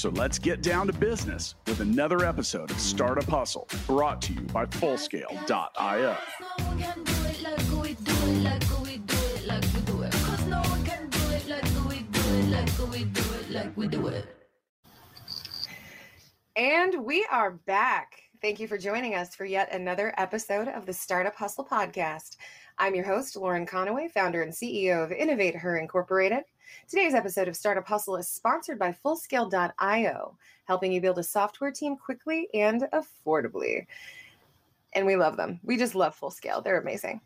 So let's get down to business with another episode of Startup Hustle brought to you by Fullscale.io. And we are back. Thank you for joining us for yet another episode of the Startup Hustle podcast. I'm your host, Lauren Conaway, founder and CEO of Innovate Her Incorporated. Today's episode of Startup Hustle is sponsored by Fullscale.io, helping you build a software team quickly and affordably. And we love them. We just love Fullscale. They're amazing.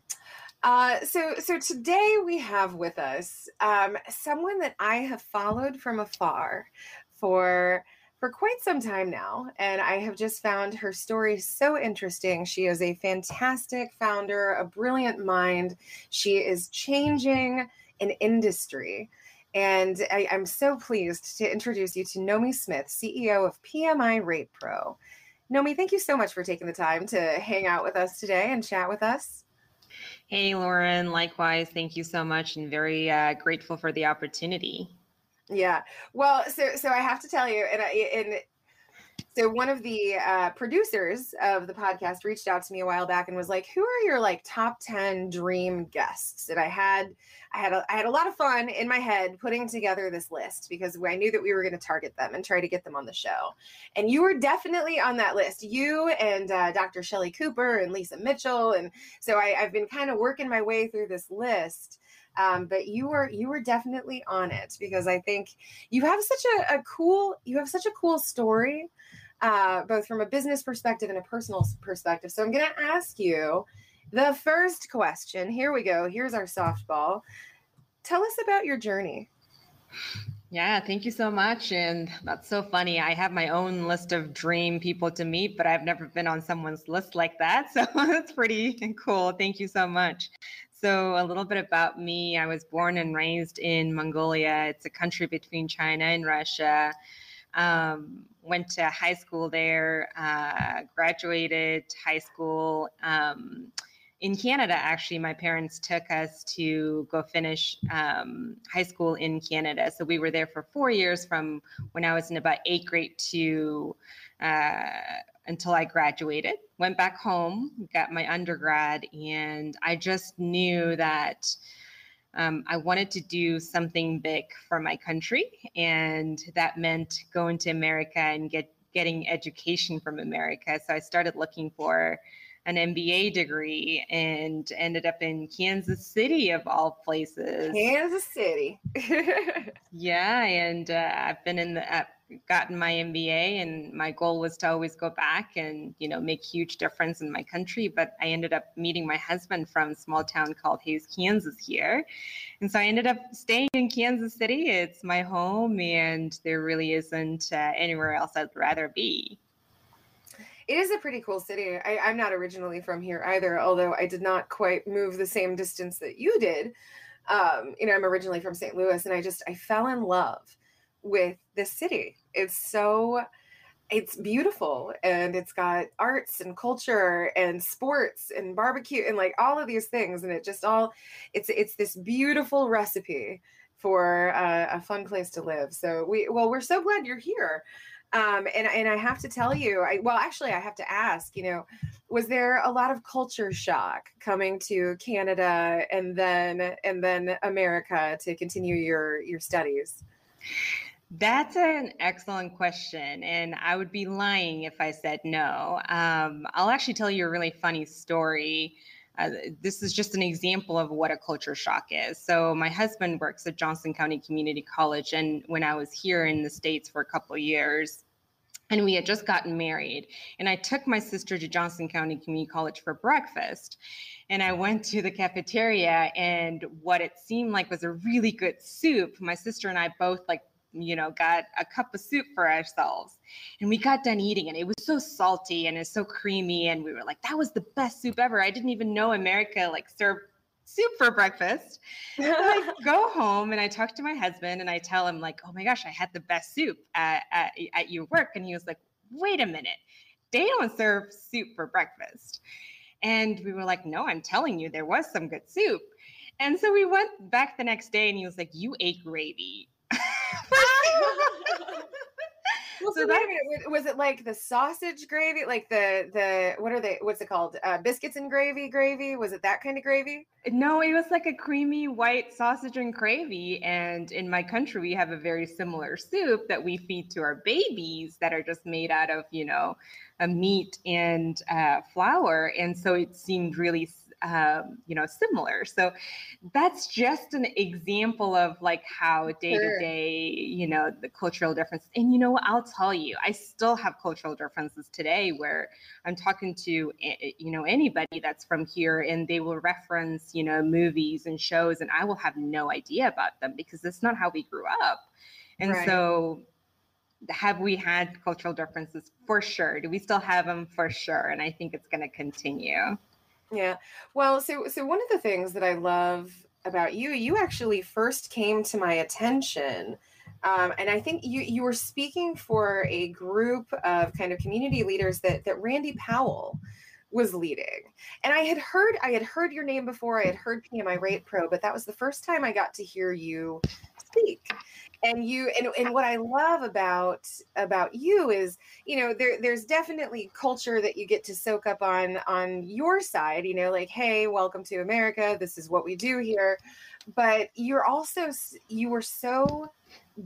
Uh, so, so today we have with us um, someone that I have followed from afar for for quite some time now, and I have just found her story so interesting. She is a fantastic founder, a brilliant mind. She is changing an industry. And I, am so pleased to introduce you to Nomi Smith, CEO of PMI Rate Pro. Nomi, thank you so much for taking the time to hang out with us today and chat with us. Hey, Lauren. Likewise, thank you so much, and very uh, grateful for the opportunity. Yeah. Well, so so I have to tell you, and I, and so one of the uh, producers of the podcast reached out to me a while back and was like, "Who are your like top ten dream guests?" And I had I had a, I had a lot of fun in my head putting together this list because I knew that we were going to target them and try to get them on the show. And you were definitely on that list. You and uh, Dr. Shelley Cooper and Lisa Mitchell, and so I, I've been kind of working my way through this list. Um, but you were you were definitely on it because I think you have such a, a cool you have such a cool story, uh, both from a business perspective and a personal perspective. So I'm going to ask you the first question. Here we go. Here's our softball. Tell us about your journey. Yeah, thank you so much. And that's so funny. I have my own list of dream people to meet, but I've never been on someone's list like that. So that's pretty cool. Thank you so much. So, a little bit about me I was born and raised in Mongolia. It's a country between China and Russia. Um, went to high school there, uh, graduated high school. Um, in Canada, actually, my parents took us to go finish um, high school in Canada. So we were there for four years from when I was in about eighth grade to uh, until I graduated. Went back home, got my undergrad, and I just knew that um, I wanted to do something big for my country, and that meant going to America and get getting education from America. So I started looking for an MBA degree and ended up in Kansas City of all places. Kansas City. yeah, and uh, I've been in the uh, gotten my MBA, and my goal was to always go back and you know make huge difference in my country. But I ended up meeting my husband from a small town called Hays, Kansas here, and so I ended up staying in Kansas City. It's my home, and there really isn't uh, anywhere else I'd rather be. It is a pretty cool city. I, I'm not originally from here either, although I did not quite move the same distance that you did. Um, you know, I'm originally from St. Louis, and I just I fell in love with this city. It's so it's beautiful and it's got arts and culture and sports and barbecue and like all of these things and it just all it's it's this beautiful recipe for uh, a fun place to live so we well we're so glad you're here um, and and I have to tell you, I well, actually, I have to ask. You know, was there a lot of culture shock coming to Canada and then and then America to continue your your studies? That's an excellent question, and I would be lying if I said no. Um, I'll actually tell you a really funny story. Uh, this is just an example of what a culture shock is. So, my husband works at Johnson County Community College, and when I was here in the States for a couple years, and we had just gotten married, and I took my sister to Johnson County Community College for breakfast. And I went to the cafeteria, and what it seemed like was a really good soup. My sister and I both like you know, got a cup of soup for ourselves. And we got done eating and it was so salty and it's so creamy. And we were like, that was the best soup ever. I didn't even know America like served soup for breakfast. so I go home and I talk to my husband and I tell him like, oh my gosh, I had the best soup at, at, at your work. And he was like, wait a minute, they don't serve soup for breakfast. And we were like, no, I'm telling you, there was some good soup. And so we went back the next day and he was like, you ate gravy. Well, so, so that, was it like the sausage gravy, like the the what are they? What's it called? Uh, biscuits and gravy, gravy. Was it that kind of gravy? No, it was like a creamy white sausage and gravy. And in my country, we have a very similar soup that we feed to our babies that are just made out of you know, a meat and uh, flour. And so it seemed really um, you know similar. So that's just an example of like how day to day you know the cultural differences. And you know what i'll tell you i still have cultural differences today where i'm talking to you know anybody that's from here and they will reference you know movies and shows and i will have no idea about them because that's not how we grew up. And right. so have we had cultural differences? For sure. Do we still have them for sure. And i think it's going to continue yeah. Well, so so one of the things that I love about you, you actually first came to my attention. Um, and I think you you were speaking for a group of kind of community leaders that that Randy Powell was leading. And I had heard I had heard your name before. I had heard PMI Rate Pro, but that was the first time I got to hear you speak and you and, and what i love about about you is you know there there's definitely culture that you get to soak up on on your side you know like hey welcome to america. This is what we do here. But you're also you were so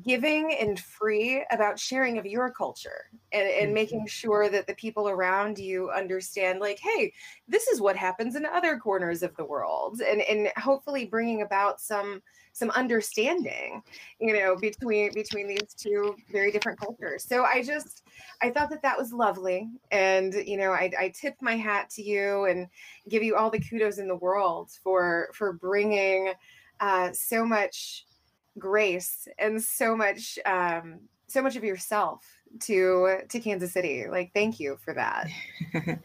giving and free about sharing of your culture and, and making mm-hmm. sure that the people around you understand like hey this is what happens in other corners of the world. And and hopefully bringing about some some understanding you know between between these two very different cultures so i just i thought that that was lovely and you know i, I tip my hat to you and give you all the kudos in the world for for bringing uh, so much grace and so much um, so much of yourself to to Kansas City. Like thank you for that.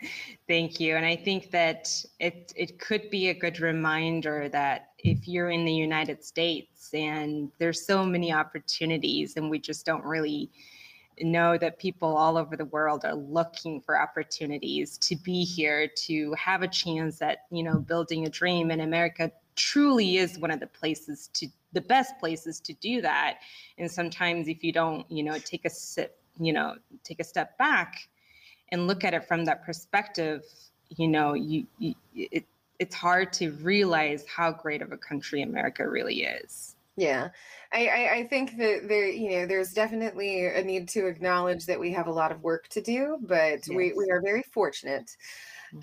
thank you. And I think that it it could be a good reminder that if you're in the United States and there's so many opportunities and we just don't really know that people all over the world are looking for opportunities to be here to have a chance at you know building a dream. And america truly is one of the places to the best places to do that. And sometimes if you don't you know take a sip you know take a step back and look at it from that perspective you know you, you it, it's hard to realize how great of a country america really is yeah I, I, I think that there you know there's definitely a need to acknowledge that we have a lot of work to do but yes. we, we are very fortunate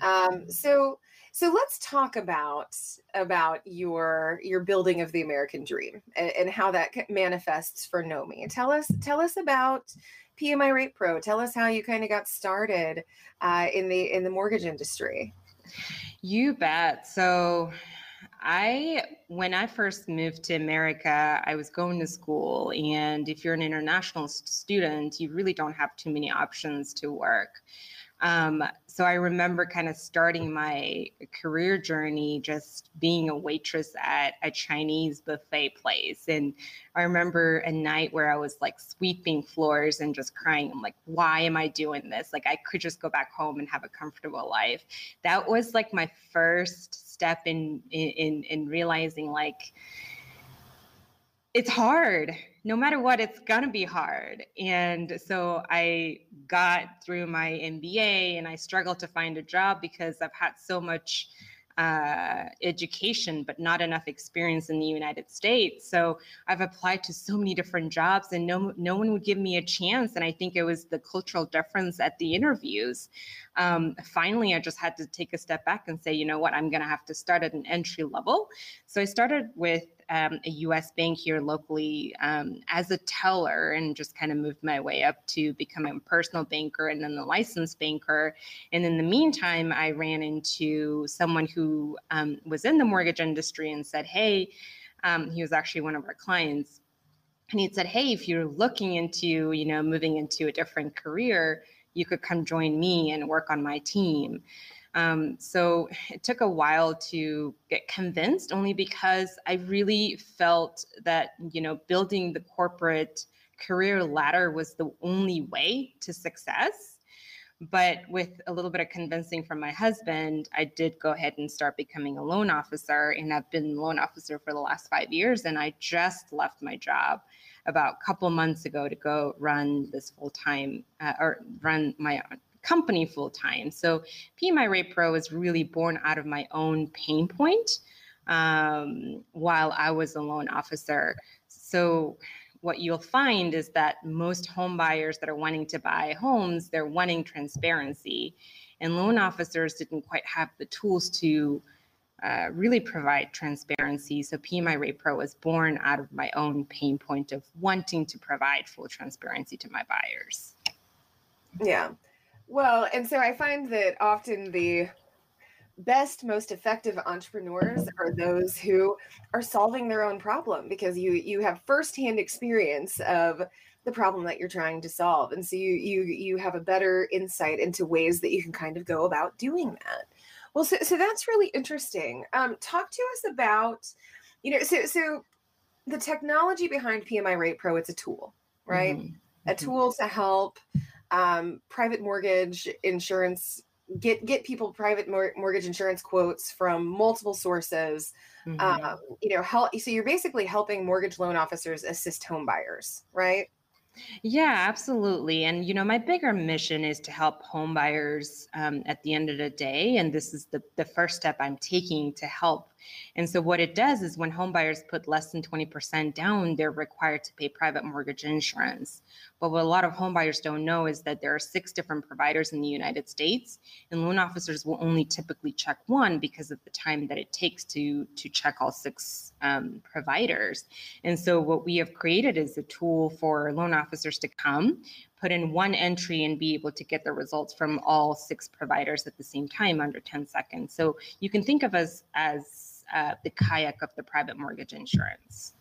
um, mm-hmm. so so let's talk about about your your building of the American dream and, and how that manifests for Nomi. Tell us tell us about PMI Rate Pro. Tell us how you kind of got started uh, in the in the mortgage industry. You bet. So I when I first moved to America, I was going to school and if you're an international student, you really don't have too many options to work. Um, so I remember kind of starting my career journey just being a waitress at a Chinese buffet place. And I remember a night where I was like sweeping floors and just crying. I'm like, why am I doing this? Like, I could just go back home and have a comfortable life. That was like my first step in in in realizing like it's hard no matter what, it's going to be hard. And so I got through my MBA and I struggled to find a job because I've had so much uh, education, but not enough experience in the United States. So I've applied to so many different jobs, and no no one would give me a chance. And I think it was the cultural difference at the interviews. Um, finally, I just had to take a step back and say, you know what, I'm going to have to start at an entry level. So I started with um, a US bank here locally um, as a teller and just kind of moved my way up to becoming a personal banker and then the licensed banker. And in the meantime, I ran into someone who um, was in the mortgage industry and said, Hey, um, he was actually one of our clients and he said hey if you're looking into you know moving into a different career you could come join me and work on my team um, so it took a while to get convinced only because i really felt that you know building the corporate career ladder was the only way to success but with a little bit of convincing from my husband, I did go ahead and start becoming a loan officer. And I've been loan officer for the last five years. And I just left my job about a couple months ago to go run this full time uh, or run my company full time. So PMI Rate Pro is really born out of my own pain point um, while I was a loan officer. So what you'll find is that most home buyers that are wanting to buy homes, they're wanting transparency. And loan officers didn't quite have the tools to uh, really provide transparency. So PMI Rate Pro was born out of my own pain point of wanting to provide full transparency to my buyers. Yeah. Well, and so I find that often the best most effective entrepreneurs are those who are solving their own problem because you you have firsthand experience of the problem that you're trying to solve and so you you you have a better insight into ways that you can kind of go about doing that well so, so that's really interesting um talk to us about you know so so the technology behind pmi rate pro it's a tool right mm-hmm. a mm-hmm. tool to help um, private mortgage insurance get get people private mor- mortgage insurance quotes from multiple sources mm-hmm. um, you know help so you're basically helping mortgage loan officers assist home buyers right yeah, absolutely. And you know, my bigger mission is to help home buyers um, at the end of the day, and this is the the first step I'm taking to help. And so, what it does is when homebuyers put less than twenty percent down, they're required to pay private mortgage insurance. But what a lot of homebuyers don't know is that there are six different providers in the United States, and loan officers will only typically check one because of the time that it takes to to check all six um, providers. And so, what we have created is a tool for loan officers to come, put in one entry, and be able to get the results from all six providers at the same time under 10 seconds. So you can think of us as uh, the kayak of the private mortgage insurance.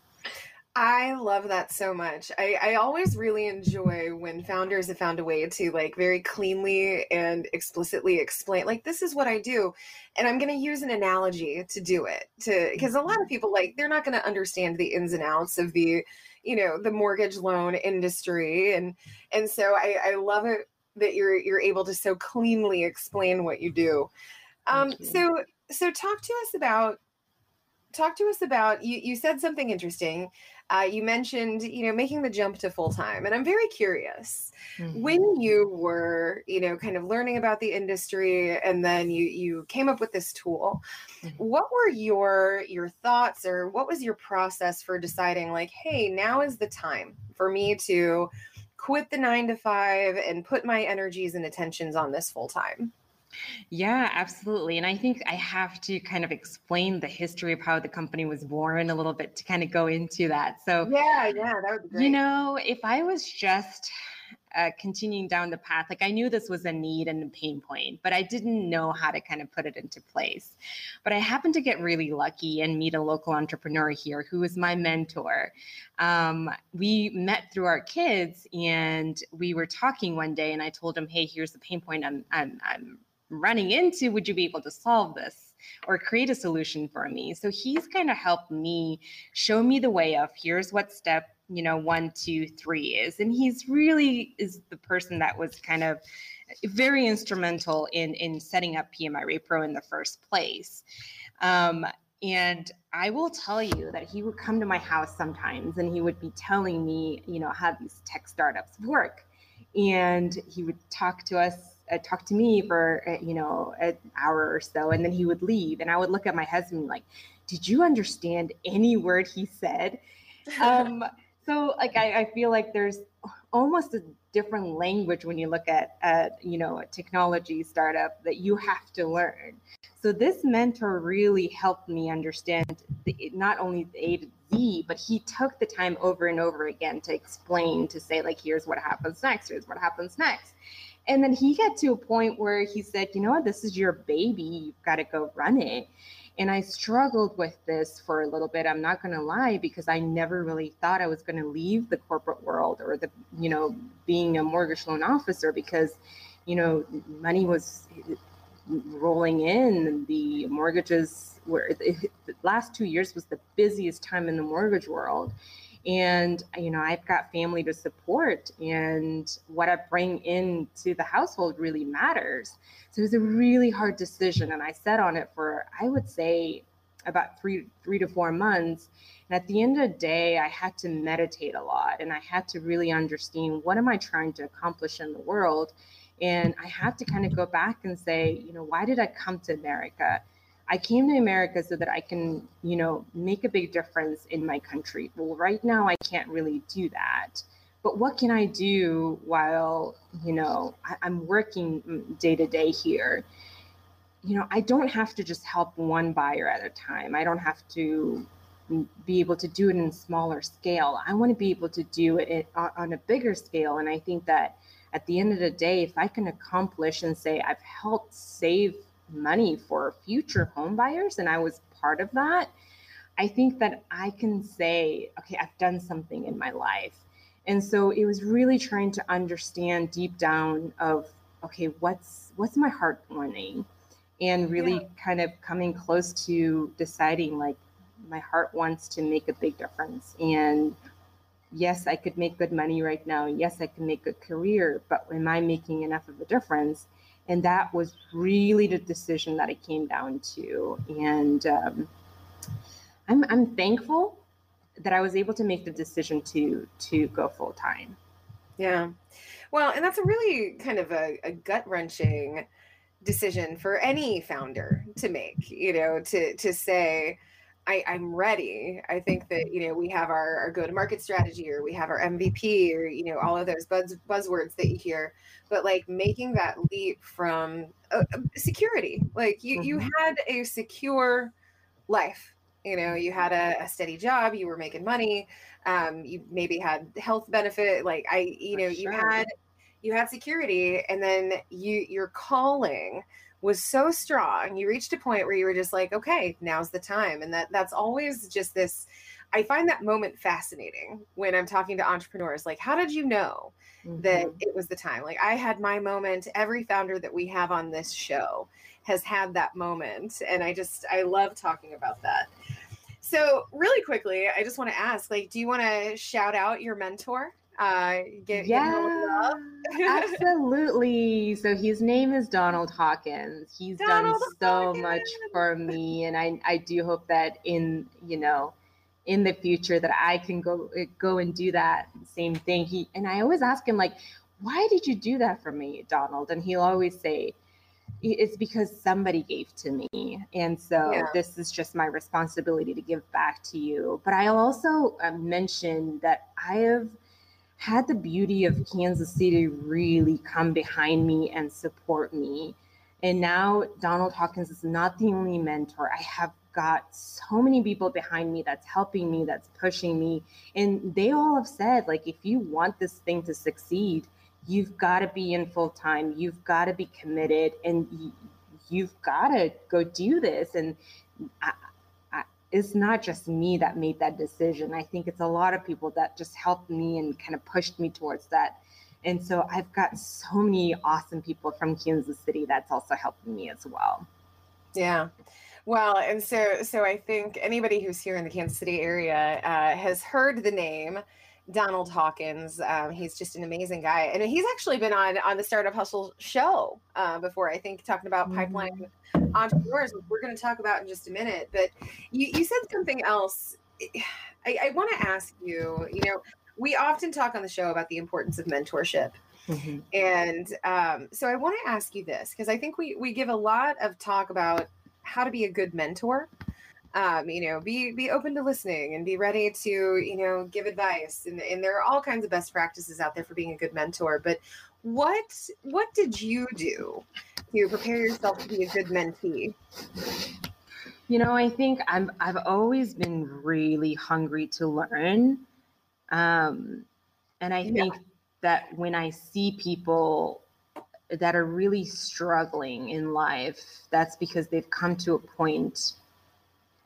I love that so much. I, I always really enjoy when founders have found a way to like very cleanly and explicitly explain, like, this is what I do. And I'm going to use an analogy to do it. To because a lot of people like they're not going to understand the ins and outs of the, you know, the mortgage loan industry. And and so I, I love it that you're you're able to so cleanly explain what you do. Um, you. so so talk to us about talk to us about you you said something interesting uh, you mentioned you know making the jump to full time and i'm very curious mm-hmm. when you were you know kind of learning about the industry and then you you came up with this tool mm-hmm. what were your your thoughts or what was your process for deciding like hey now is the time for me to quit the nine to five and put my energies and attentions on this full time yeah, absolutely. And I think I have to kind of explain the history of how the company was born a little bit to kind of go into that. So, yeah, yeah, that would be great. You know, if I was just uh, continuing down the path, like I knew this was a need and a pain point, but I didn't know how to kind of put it into place. But I happened to get really lucky and meet a local entrepreneur here who was my mentor. Um, we met through our kids and we were talking one day, and I told him, Hey, here's the pain point I'm, I'm, I'm running into would you be able to solve this or create a solution for me? So he's kind of helped me show me the way of here's what step you know one two three is. And he's really is the person that was kind of very instrumental in in setting up pmi rate pro in the first place. Um, and I will tell you that he would come to my house sometimes and he would be telling me, you know, how these tech startups work. And he would talk to us uh, talk to me for uh, you know an hour or so and then he would leave and i would look at my husband like did you understand any word he said? Um, so like I, I, feel like there's almost a different language when you look at, at you know a technology startup that you have to learn. So this mentor really helped me understand the, not only the a to z but he took the time over and over again to explain to say like here's what happens next here's what happens next and then he got to a point where he said, you know what, this is your baby. You've got to go run it. And I struggled with this for a little bit. I'm not going to lie because I never really thought I was going to leave the corporate world or the, you know, being a mortgage loan officer because, you know, money was rolling in. The mortgages were, the last two years was the busiest time in the mortgage world and you know i've got family to support and what i bring into the household really matters. So it was a really hard decision and i sat on it for i would say about three three to four months. And at the end of the day i had to meditate a lot and i had to really understand what am i trying to accomplish in the world. And i had to kind of go back and say you know why did i come to america I came to America so that I can, you know, make a big difference in my country. Well, right now I can't really do that. But what can I do while, you know, I, I'm working day to day here? You know, I don't have to just help one buyer at a time. I don't have to be able to do it in a smaller scale. I want to be able to do it on a bigger scale. And I think that at the end of the day, if I can accomplish and say I've helped save money for future home buyers and I was part of that, I think that I can say, okay, I've done something in my life. And so it was really trying to understand deep down of okay, what's what's my heart wanting? And really yeah. kind of coming close to deciding like my heart wants to make a big difference. And yes, I could make good money right now. Yes, I can make a career, but am I making enough of a difference? And that was really the decision that it came down to. And um, I'm, I'm thankful that i was able to make the decision to to go full time yeah. Well and that's a really kind of a, a gut wrenching decision for any founder to make you know to to say I, I'm ready. I think that you know we have our, our go-to-market strategy, or we have our MVP, or you know all of those buzz buzzwords that you hear. But like making that leap from uh, uh security, like you mm-hmm. you had a secure life. You know, you had a, a steady job, you were making money, um, you maybe had health benefit. Like I, you know, sure. you had you had security, and then you your calling was so strong you reached a point where you were just like okay now's the time and that that's always just this i find that moment fascinating when i'm talking to entrepreneurs like how did you know mm-hmm. that it was the time? Like i had my moment every founder that we have on this show has had that moment and i just i love talking about that. So really quickly i just want to ask like do you want to shout out your mentor uh, get, yeah, absolutely. So his name is Donald Hawkins. He's Donald done so Hawkins. much for me, and I I do hope that in you know in the future that I can go eh, go and do that same thing. He and I always ask him like, why did you do that for me, Donald? And he'll always say, it's because somebody gave to me and so yeah. this is just my responsibility to give back to you but i'll also uh, mention that i have had the beauty of Kansas City really come behind me and support me. And now Donald Hawkins is not the only mentor. I have got so many people behind me that's helping me, that's pushing me. And they all have said, like, if you want this thing to succeed, you've got to be in full time, you've got to be committed, and you've got to go do this. And I, it's not just me that made that decision. I think it's a lot of people that just helped me and kind of pushed me towards that. And so I've got so many awesome people from Kansas City that's also helping me as well. Yeah. Well, and so so I think anybody who's here in the Kansas City area uh, has heard the name Donald Hawkins. Um, he's just an amazing guy, and he's actually been on on the Startup Hustle show uh, before. I think talking about mm-hmm. pipeline entrepreneurs, which we're going to talk about in just a minute. But you, you said something else. I, I want to ask you. You know, we often talk on the show about the importance of mentorship. Mm-hmm. And um, so I want to ask you this because I think we we give a lot of talk about how to be a good mentor um, you know, be be open to listening and be ready to, you know, give advice. And, and there are all kinds of best practices out there for being a good mentor. But what what did you do to prepare yourself to be a good mentee? You know, I think I'm I've always been really hungry to learn. Um, and I think that when I see people that are really struggling in life, that's because they've come to a point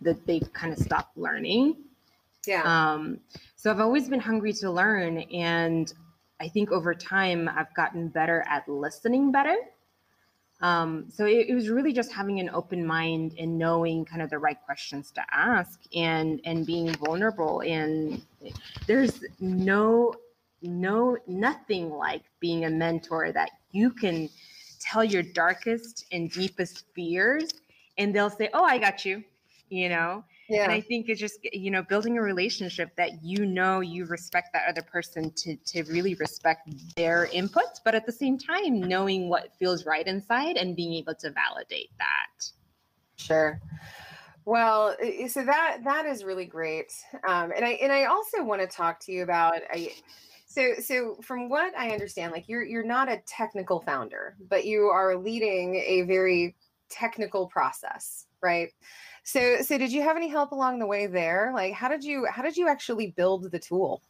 that they've kind of stopped learning. Yeah. Um, so I've always been hungry to learn. And I think over time, I've gotten better at listening better. Um, so it, it, was really just having an open mind and knowing kind of the right questions to ask and and being vulnerable. And there's no no nothing like being a mentor that you can tell your darkest and deepest fears and they'll say oh i got you you know? Yeah. and i think it's just you know building a relationship that you know you respect that other person to to really respect their inputs but at the same time knowing what feels right inside and being able to validate that. Sure. Well so that that is really great um, and i and i also want to talk to you about I, so so from what I understand, like you're you're not a technical founder, but you are leading a very technical process, right? So so did you have any help along the way there? Like how did you how did you actually build the tool?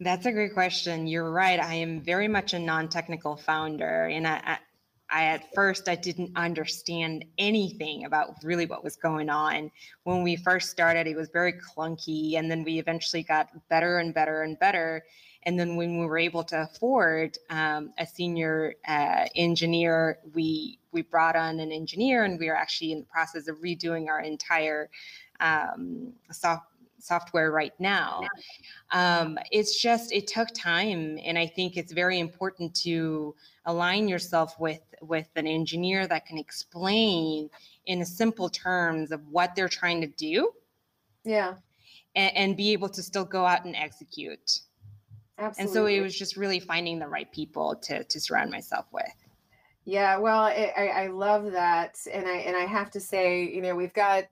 That's a great question. You're right. I am very much a non-technical founder, and I, I at first I didn't understand anything about really what was going on. When we first started, it was very clunky, and then we eventually got better and better and better. And then when we were able to afford um, a senior uh, engineer, we we brought on an engineer, and we are actually in the process of redoing our entire um, soft, software right now. Um, it's just it took time, and I think it's very important to align yourself with with an engineer that can explain in simple terms of what they're trying to do. Yeah. And, and be able to still go out and execute. Absolutely. And so it was just really finding the right people to to surround myself with. Yeah, well, I, I love that, and I and I have to say, you know, we've got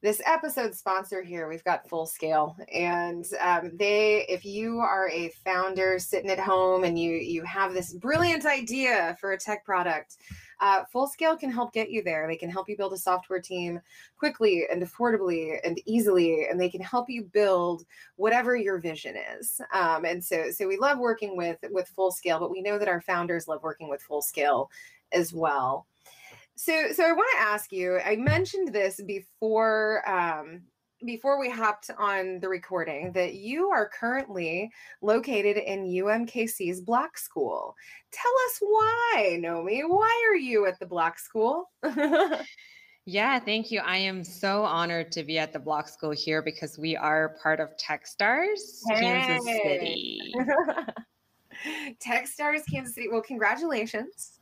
this episode sponsor here. We've got Full Scale, and um, they, if you are a founder sitting at home and you you have this brilliant idea for a tech product, uh, Full Scale can help get you there. They can help you build a software team quickly and affordably and easily, and they can help you build whatever your vision is. Um, and so, so we love working with with Full Scale, but we know that our founders love working with Full Scale as well. So, so I want to ask you. I mentioned this before um, before we hopped on the recording that you are currently located in UMKC's Block School. Tell us why, Nomi. Why are you at the Block School? yeah, thank you. I am so honored to be at the Block School here because we are part of TechStars, hey. Kansas City. TechStars, Kansas City. Well, congratulations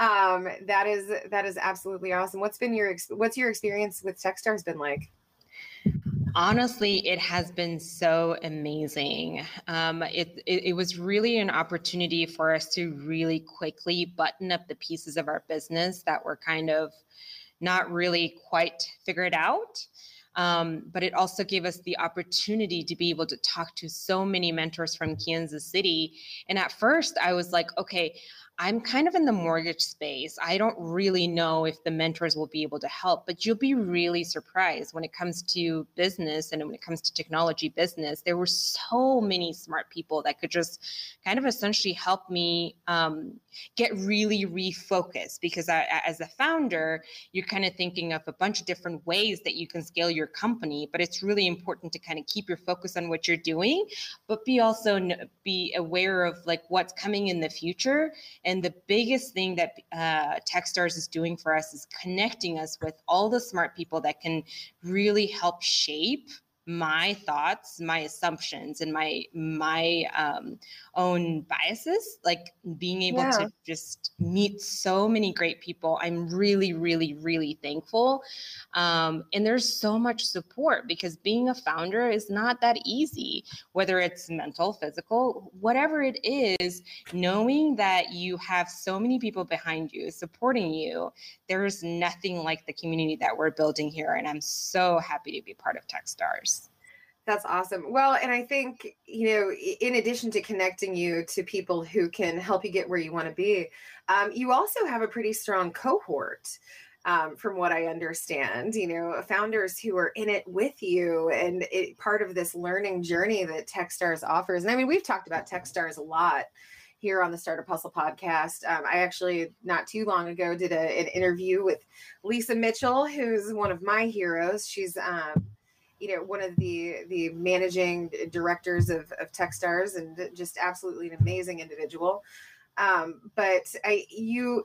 um that is that is absolutely awesome what's been your what's your experience with techstars been like Honestly, it has been so amazing. Um, it, it, it, was really an opportunity for us to really quickly button up the pieces of our business that were kind of not really quite figured out. Um, but it also gave us the opportunity to be able to talk to so many mentors from Kansas City. And at first, I was like, okay, I'm kind of in the mortgage space. I don't really know if the mentors will be able to help, but you'll be really surprised when it comes to business and when it comes to technology business. There were so many smart people that could just kind of essentially help me um, get really refocused because I, as a founder, you're kind of thinking of a bunch of different ways that you can scale your company, but it's really important to kind of keep your focus on what you're doing, but be also be aware of like what's coming in the future and the biggest thing that uh, Techstars is doing for us is connecting us with all the smart people that can really help shape my thoughts my assumptions and my my um, own biases like being able yeah. to just meet so many great people. I'm really really really thankful. Um, and there's so much support because being a founder is not that easy whether it's mental physical whatever it is knowing that you have so many people behind you supporting you. There's nothing like the community that we're building here and i'm so happy to be part of techstars that's awesome. Well, and I think, you know, in addition to connecting you to people who can help you get where you want to be, um, you also have a pretty strong cohort. Um, from what I understand, you know, founders who are in it with you and it, part of this learning journey that Techstars offers. And I mean, we've talked about Techstars a lot here on the Startup Hustle podcast. Um, I actually not too long ago did a, an interview with Lisa Mitchell, who's one of my heroes. She's um, you know one of the the managing directors of, of techstars and just absolutely an amazing individual. Um, but I, you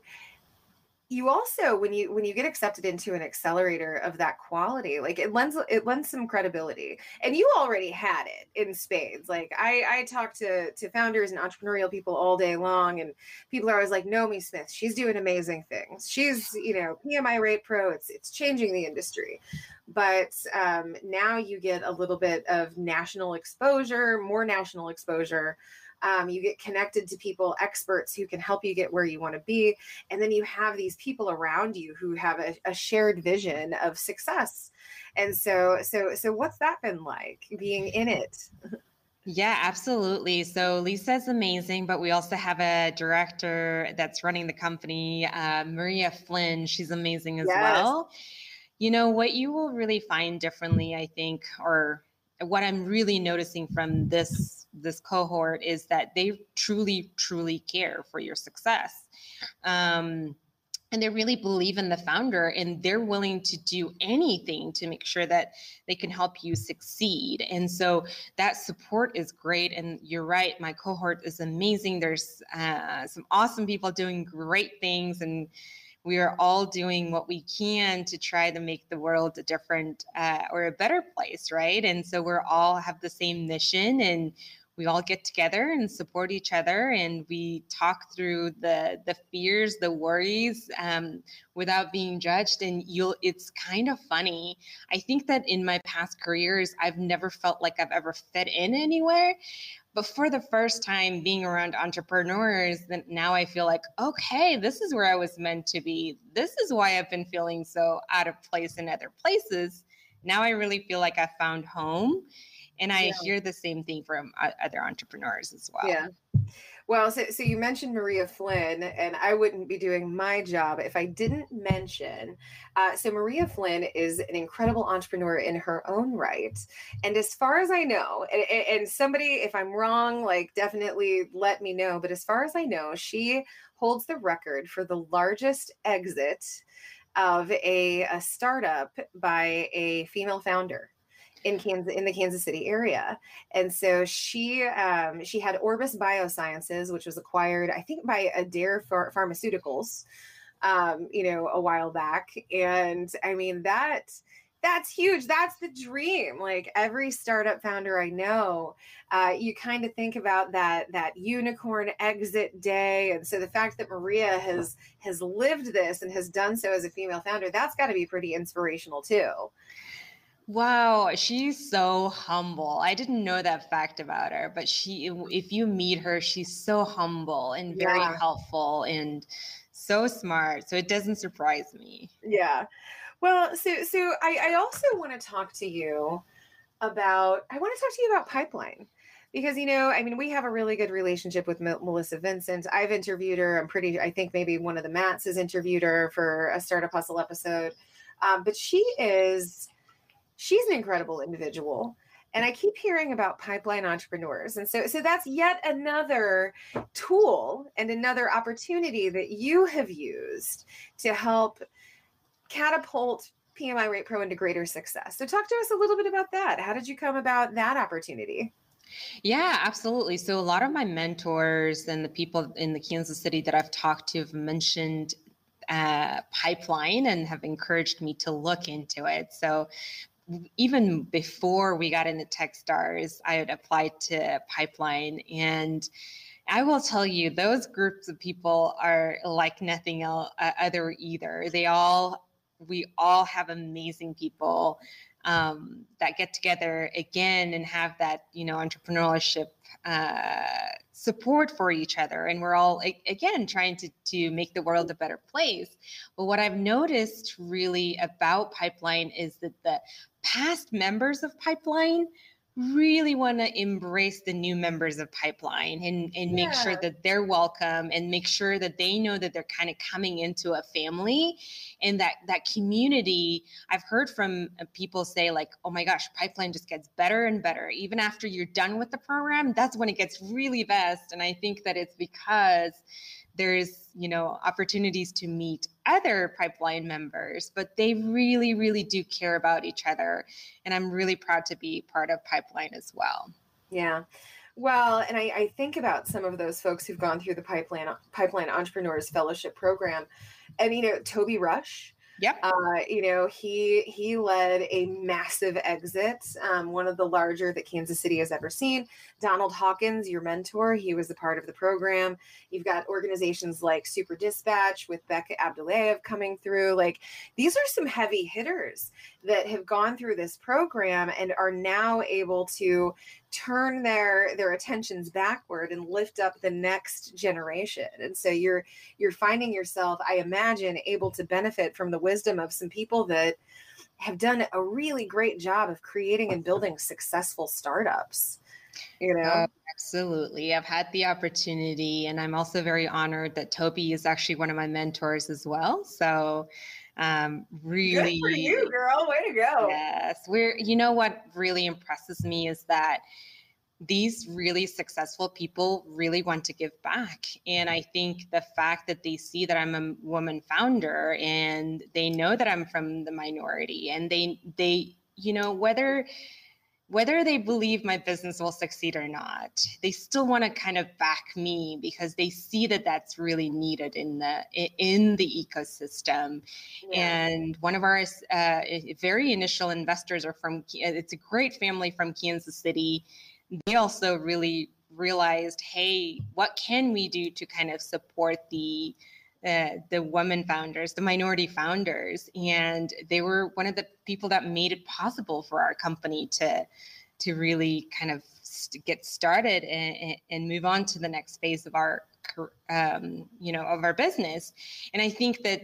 you also when you when you get accepted into an accelerator of that quality like it lends it lends some credibility. And you already had it in spades. Like i i talk to to founders and entrepreneurial people all day long and people are always like Nomi Smith she's doing amazing things. She's you know pmi rate pro. It's it's changing the industry. But um, now you get a little bit of national exposure more national exposure um, you get connected to people, experts who can help you get where you want to be. And then you have these people around you who have a, a shared vision of success. And so, so, so what's that been like being in it? Yeah, absolutely. So Lisa's amazing, but we also have a director that's running the company, uh, Maria Flynn. She's amazing as yes. well. You know, what you will really find differently, I think, or what I'm really noticing from this this cohort is that they truly, truly care for your success. Um, and they really believe in the founder and they're willing to do anything to make sure that they can help you succeed. And so that support is great and you're right my cohort is amazing. There's uh, some awesome people doing great things and we are all doing what we can to try to make the world a different uh, or a better place right? And so we're all have the same mission and we all get together and support each other and we talk through the the fears the worries um, without being judged and you'll it's kind of funny. I think that in my past careers i've never felt like i've ever fit in anywhere but for the first time being around entrepreneurs then now i feel like okay this is where i was meant to be. This is why i've been feeling so out of place in other places. Now i really feel like i found home and I yeah. hear the same thing from other entrepreneurs as well. Yeah. Well, so, so you mentioned Maria Flynn, and I wouldn't be doing my job if I didn't mention. Uh, so, Maria Flynn is an incredible entrepreneur in her own right. And as far as I know, and, and somebody, if I'm wrong, like definitely let me know. But as far as I know, she holds the record for the largest exit of a, a startup by a female founder in Kansas in the Kansas City area. And so she um, she had Orbis Biosciences, which was acquired, I think, by Adare Pharmaceuticals, um, you know, a while back. And I mean that that's huge. That's the dream. Like every startup founder I know, uh, you kind of think about that that unicorn exit day, and so the fact that Maria has has lived this and has done so as a female founder, that's got to be pretty inspirational too. Wow, she's so humble. I didn't know that fact about her, but she if you meet her, she's so humble and very yeah. helpful and so smart. So it doesn't surprise me. Yeah. Well, so so I, I also want to talk to you about I want to talk to you about pipeline because you know i mean we have a really good relationship with M- melissa vincent i've interviewed her i'm pretty i think maybe one of the mats has interviewed her for a startup hustle episode um, but she is she's an incredible individual and i keep hearing about pipeline entrepreneurs and so so that's yet another tool and another opportunity that you have used to help catapult pmi rate pro into greater success so talk to us a little bit about that how did you come about that opportunity yeah, absolutely. So, a lot of my mentors and the people in the Kansas City that I've talked to have mentioned uh, pipeline and have encouraged me to look into it. So, even before we got into Techstars, I had applied to Pipeline and I will tell you, those groups of people are like nothing else, uh, other either. They all, we all have amazing people um, that get together again and have that, you know, entrepreneurship uh, support for each other and we're all again trying to, to make the world a better place but what i've noticed really about pipeline is that the past members of pipeline really want to embrace the new members of pipeline and, and yeah. make sure that they're welcome and make sure that they know that they're kind of coming into a family and that that community i've heard from uh, people say like oh my gosh pipeline just gets better and better even after you're done with the program that's when it gets really best and i think that it's because there's you know opportunities to meet other pipeline members but they really really do care about each other. And i'm really proud to be part of pipeline as well. Yeah. Well and I, I think about some of those folks who've gone through the pipeline pipeline entrepreneurs fellowship program. And you know toby rush Yep. Uh, you know, he he led a massive exit, um, one of the larger that Kansas City has ever seen. Donald Hawkins, your mentor, he was a part of the program. You've got organizations like Super Dispatch with Becca Abdulayev coming through. Like these are some heavy hitters that have gone through this program and are now able to turn their their attentions backward and lift up the next generation. And so you're you're finding yourself i imagine able to benefit from the wisdom of some people that have done a really great job of creating and building successful startups you know? Oh, absolutely. I've had the opportunity and i'm also very honored that toby is actually one of my mentors as well. So um really Good for you girl. Way to go. Yes. We're you know what really impresses me is that these really successful people really want to give back and i think the fact that they see that i'm a woman founder and they know that i'm from the minority and they they you know whether whether they believe my business will succeed or not they still want to kind of back me because they see that that's really needed in the in the ecosystem yeah. and one of our uh, very initial investors are from it's a great family from kansas city they also really realized hey what can we do to kind of support the uh, the women founders, the minority founders, and they were one of the people that made it possible for our company to to really kind of st- get started and, and, move on to the next phase of our um, you know of our business. And I think that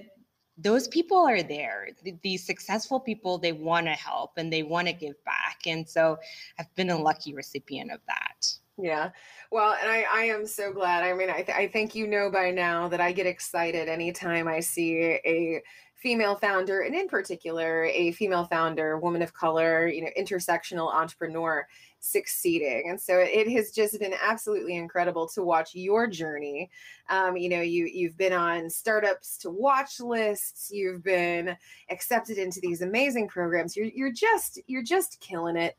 those people are there. These successful people, they want to help and they want to give back, and so I've been a lucky recipient of that. Yeah. Well, and I, I am so glad. I mean, I, th- I think you know by now that I get excited anytime I see a female founder, and in particular, a female founder, woman of color, you know, intersectional entrepreneur succeeding. And so it has just been absolutely incredible to watch your journey. Um, you know, you you've been on startups to watch lists, you've been accepted into these amazing programs. You're you're just you're just killing it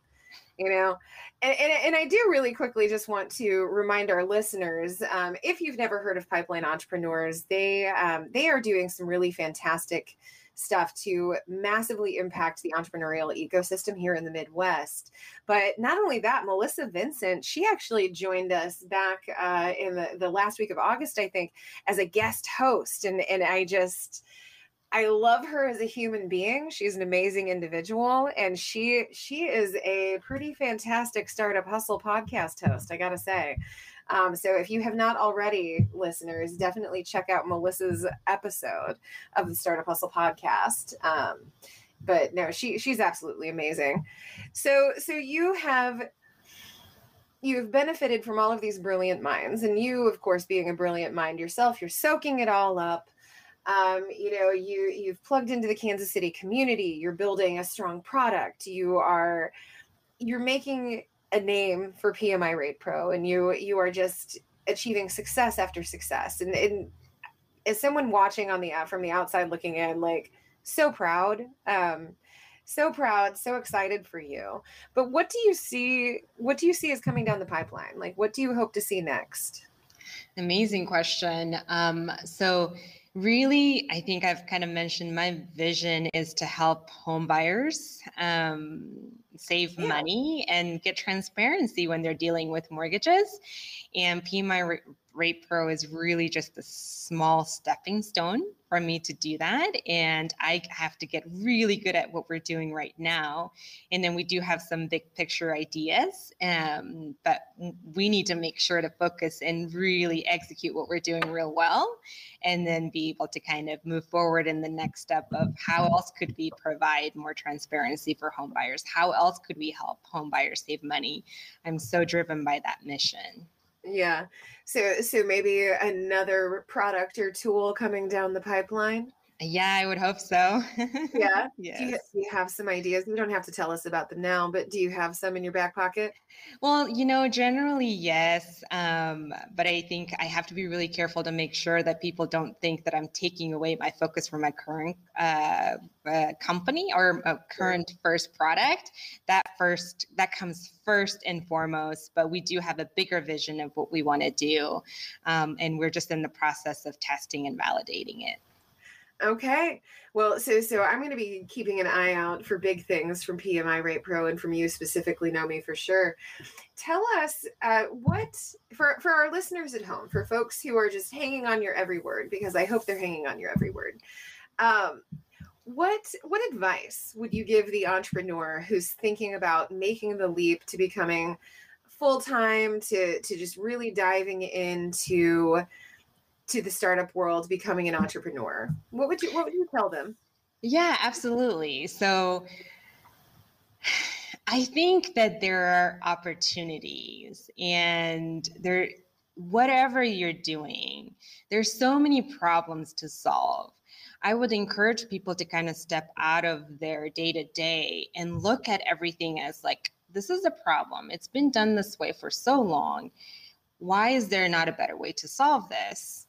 you know? And, and, and, i do really quickly just want to remind our listeners um, if you've never heard of pipeline entrepreneurs they um, they are doing some really fantastic stuff to massively impact the entrepreneurial ecosystem here in the midwest. But not only that melissa vincent she actually joined us back uh, in the, the last week of august i think as a guest host. And and i just I love her as a human being. She's an amazing individual and she she is a pretty fantastic startup hustle podcast host, I got to say. Um, so if you have not already listeners, definitely check out Melissa's episode of the Startup Hustle podcast. Um, but no, she she's absolutely amazing. So so you have you've benefited from all of these brilliant minds and you of course being a brilliant mind yourself, you're soaking it all up um, you know you you've plugged into the kansas city community you're building a strong product you are you're making a name for pmi rate pro and you you are just achieving success after success. And, and as someone watching on the from the outside looking in like so proud um so proud so excited for you. But what do you see what do you see is coming down the pipeline? Like what do you hope to see next? Amazing question. Um so really i think i've kind of mentioned my vision is to help home buyers um, save yeah. money and get transparency when they're dealing with mortgages and pmi Rate Pro is really just a small stepping stone for me to do that. And I have to get really good at what we're doing right now. And then we do have some big picture ideas, um, but we need to make sure to focus and really execute what we're doing real well. And then be able to kind of move forward in the next step of how else could we provide more transparency for home buyers? How else could we help home buyers save money? I'm so driven by that mission. Yeah. So so maybe another product or tool coming down the pipeline. Yeah, I would hope so. yeah. yes. Do you, do you, have some ideas? You don't have to tell us about them now, but do you have some in your back pocket? Well, you know, generally, yes. Um, but I think I have to be really careful to make sure that people don't think that I'm taking away my focus from my current uh, uh, company or a current first product. That first, that comes first and foremost. But we do have a bigger vision of what we want to do. Um, and we're just in the process of testing and validating it. Okay. Well, so so I'm going to be keeping an eye out for big things from PMI Rate Pro and from you specifically, Nomi, for sure. Tell us uh, what for for our listeners at home, for folks who are just hanging on your every word, because I hope they're hanging on your every word. Um, what what advice would you give the entrepreneur who's thinking about making the leap to becoming full time to to just really diving into to the startup world becoming an entrepreneur what would you what would you tell them yeah absolutely so i think that there are opportunities and there whatever you're doing there's so many problems to solve I would encourage people to kind of step out of their day to day and look at everything as like, this is a problem. It's been done this way for so long. Why is there not a better way to solve this?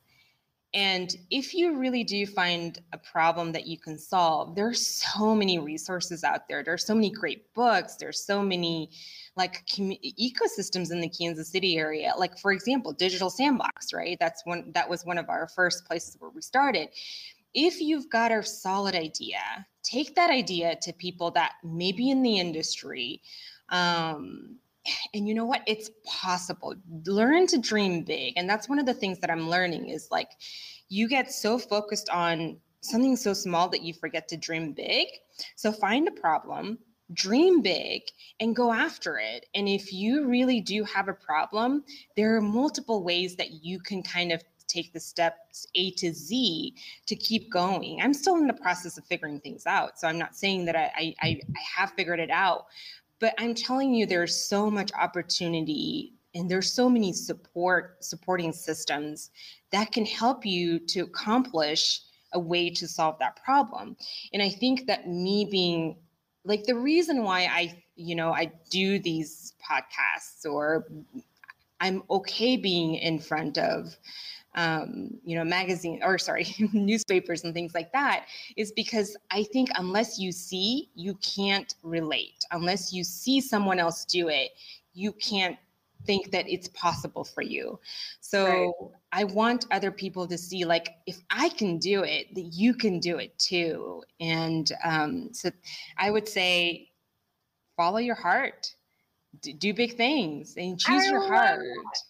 And if you really do find a problem that you can solve, there's so many resources out there. There's so many great books. There's so many like com- ecosystems in the Kansas City area. Like for example, Digital Sandbox, right? That's one that was one of our first places where we started. If you've got a solid idea, take that idea to people that maybe in the industry um, and you know what? It's possible. Learn to dream big. And that's one of the things that i'm learning is like you get so focused on something so small that you forget to dream big. So find a problem dream big and go after it. And if you really do have a problem there are multiple ways that you can kind of take the steps A to Z to keep going. I'm still in the process of figuring things out. So I'm not saying that I, I, I have figured it out, but i'm telling you there's so much opportunity and there's so many support supporting systems that can help you to accomplish a way to solve that problem. And i think that me being like the reason why i you know i do these podcasts or i'm okay being in front of um, you know, magazine or sorry, newspapers and things like that is because I think unless you see, you can't relate. Unless you see someone else do it, you can't think that it's possible for you. So right. I want other people to see like if I can do it, that you can do it too. And um, so I would say follow your heart. Do big things and choose your heart,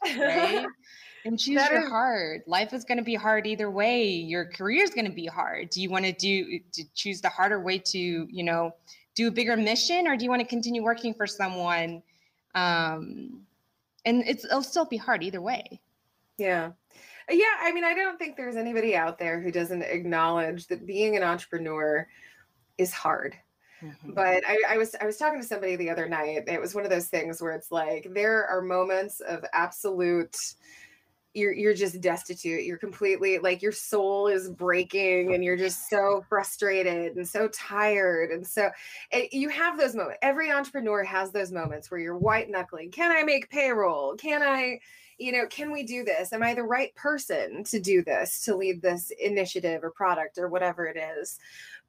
right? and choose that your is- hard. Life is going to be hard either way. Your career is going to be hard. Do you want to do to choose the harder way to you know do a bigger mission or do you want to continue working for someone? Um and it's it'll still be hard either way. Yeah. Yeah i mean i don't think there's anybody out there who doesn't acknowledge that being an entrepreneur is hard. Mm-hmm. But I, I, was I was talking to somebody the other night. It was one of those things where it's like there are moments of absolute you're you're just destitute. You're completely like your soul is breaking and you're just so frustrated and so tired and so and you have those moments. Every entrepreneur has those moments where you're white knuckling can i make payroll? Can i you know can we do this? Am i the right person to do this to lead this initiative or product or whatever it is?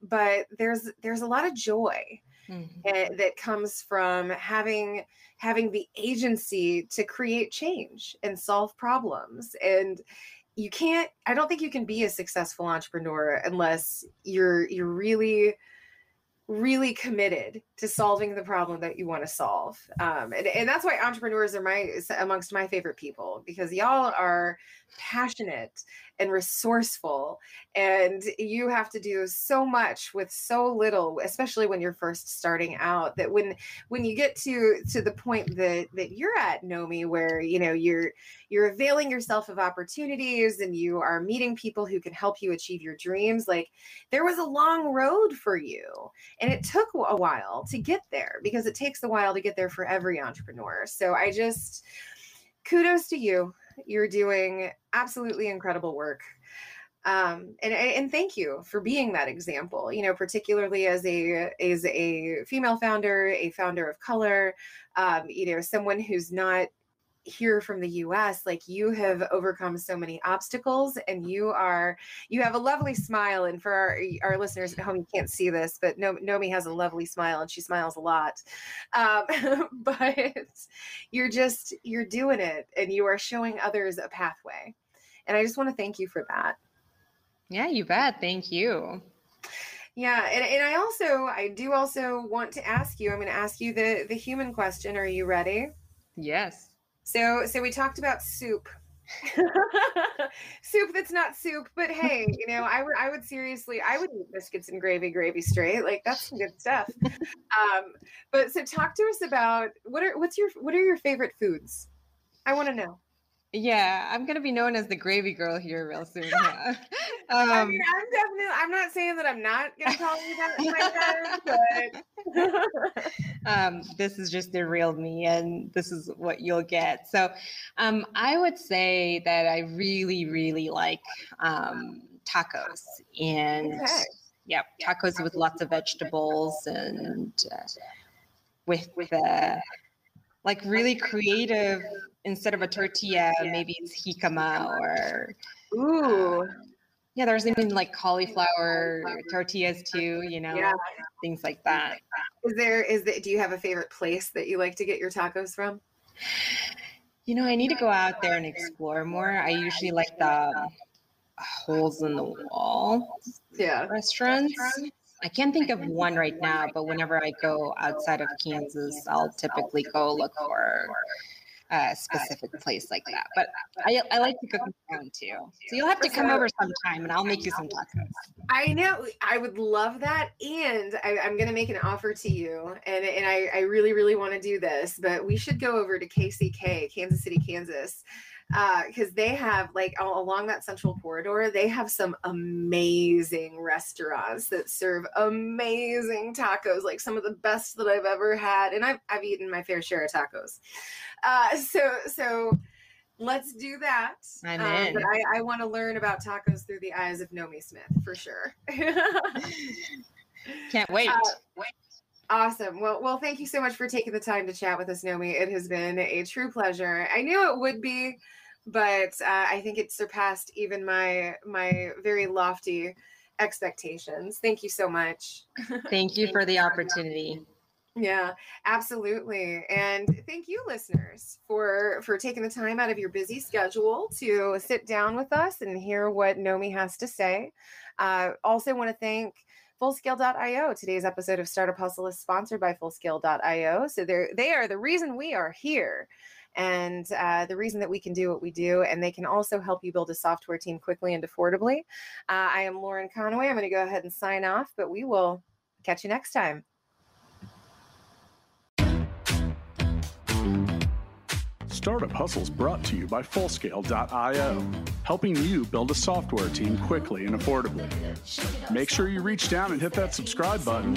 But there's there's a lot of joy mm-hmm. that comes from having having the agency to create change and solve problems and you can't i don't think you can be a successful entrepreneur unless you're you're really really committed to solving the problem that you want to solve. Um, and, and that's why entrepreneurs are my amongst my favorite people because y'all are passionate and resourceful and you have to do so much with so little especially when you're first starting out that when when you get to to the point that that you're at nomi where you know you're you're availing yourself of opportunities and you are meeting people who can help you achieve your dreams like there was a long road for you and it took a while to get there because it takes a while to get there for every entrepreneur. So i just kudos to you you're doing absolutely incredible work. Um, and, and thank you for being that example, you know, particularly as a, as a female founder, a founder of color, um, you know, someone who's not here from the US, like you have overcome so many obstacles and you are, you have a lovely smile. And for our, our listeners at home, you can't see this, but no, Nomi has a lovely smile and she smiles a lot. Um, but you're just, you're doing it and you are showing others a pathway. And I just want to thank you for that. Yeah, you bet. Thank you. Yeah, and, and I also I do also want to ask you. I'm going to ask you the the human question. Are you ready? Yes. So so we talked about soup. soup that's not soup, but hey, you know, I would I would seriously I would eat biscuits and gravy, gravy straight. Like that's some good stuff. um, but so talk to us about what are what's your what are your favorite foods? I want to know. Yeah, I'm gonna be known as the gravy girl here real soon. Yeah. Um, I mean, I'm definitely. I'm not saying that I'm not gonna call you that, but um, this is just the real me, and this is what you'll get. So, um, I would say that I really, really like um, tacos, and okay. yeah, tacos with lots of vegetables and uh, with with uh, like really creative instead of a tortilla, maybe it's jicama or ooh. Um, yeah, there's even like cauliflower tortillas too, you know, yeah. things like that. Is there is that do you have a favorite place that you like to get your tacos from? You know, I need to go out there and explore more. I usually like the holes in the wall yeah restaurants. I can't think of one right now, but whenever I go outside of Kansas, I'll typically go look for a specific place like that. But I, I like to cook my too. So you'll have to come over sometime and I'll make you some tacos. I know. I would love that. And I, am going to make an offer to you. And, and I, I really, really want to do this, but we should go over to KCK, Kansas City, Kansas because uh, they have like all along that central corridor they have some amazing restaurants that serve amazing tacos like some of the best that i've ever had and i've, I've eaten my fair share of tacos uh, so so let's do that I'm um, in. but i, I want to learn about tacos through the eyes of nomi smith for sure can't wait uh, wait Awesome. Well, well, thank you so much for taking the time to chat with us, Nomi. It has been a true pleasure. I knew it would be but uh, I think it surpassed even my my very lofty expectations. Thank you so much. Thank you for the opportunity. Yeah, absolutely. And thank you listeners for for taking the time out of your busy schedule to sit down with us and hear what Nomi has to say. Uh, also want to thank Fullscale.io. Today's episode of Startup Hustle is sponsored by Fullscale.io. So they're they are the reason we are here and uh, the reason that we can do what we do. And they can also help you build a software team quickly and affordably. Uh, I am Lauren Conaway. I'm going to go ahead and sign off, but we will catch you next time. Startup Hustles brought to you by Fullscale.io, helping you build a software team quickly and affordably. Make sure you reach down and hit that subscribe button,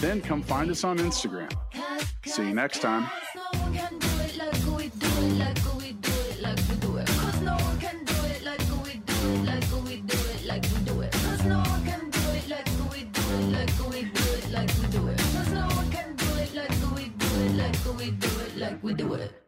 then come find us on Instagram. See you next time. We do it.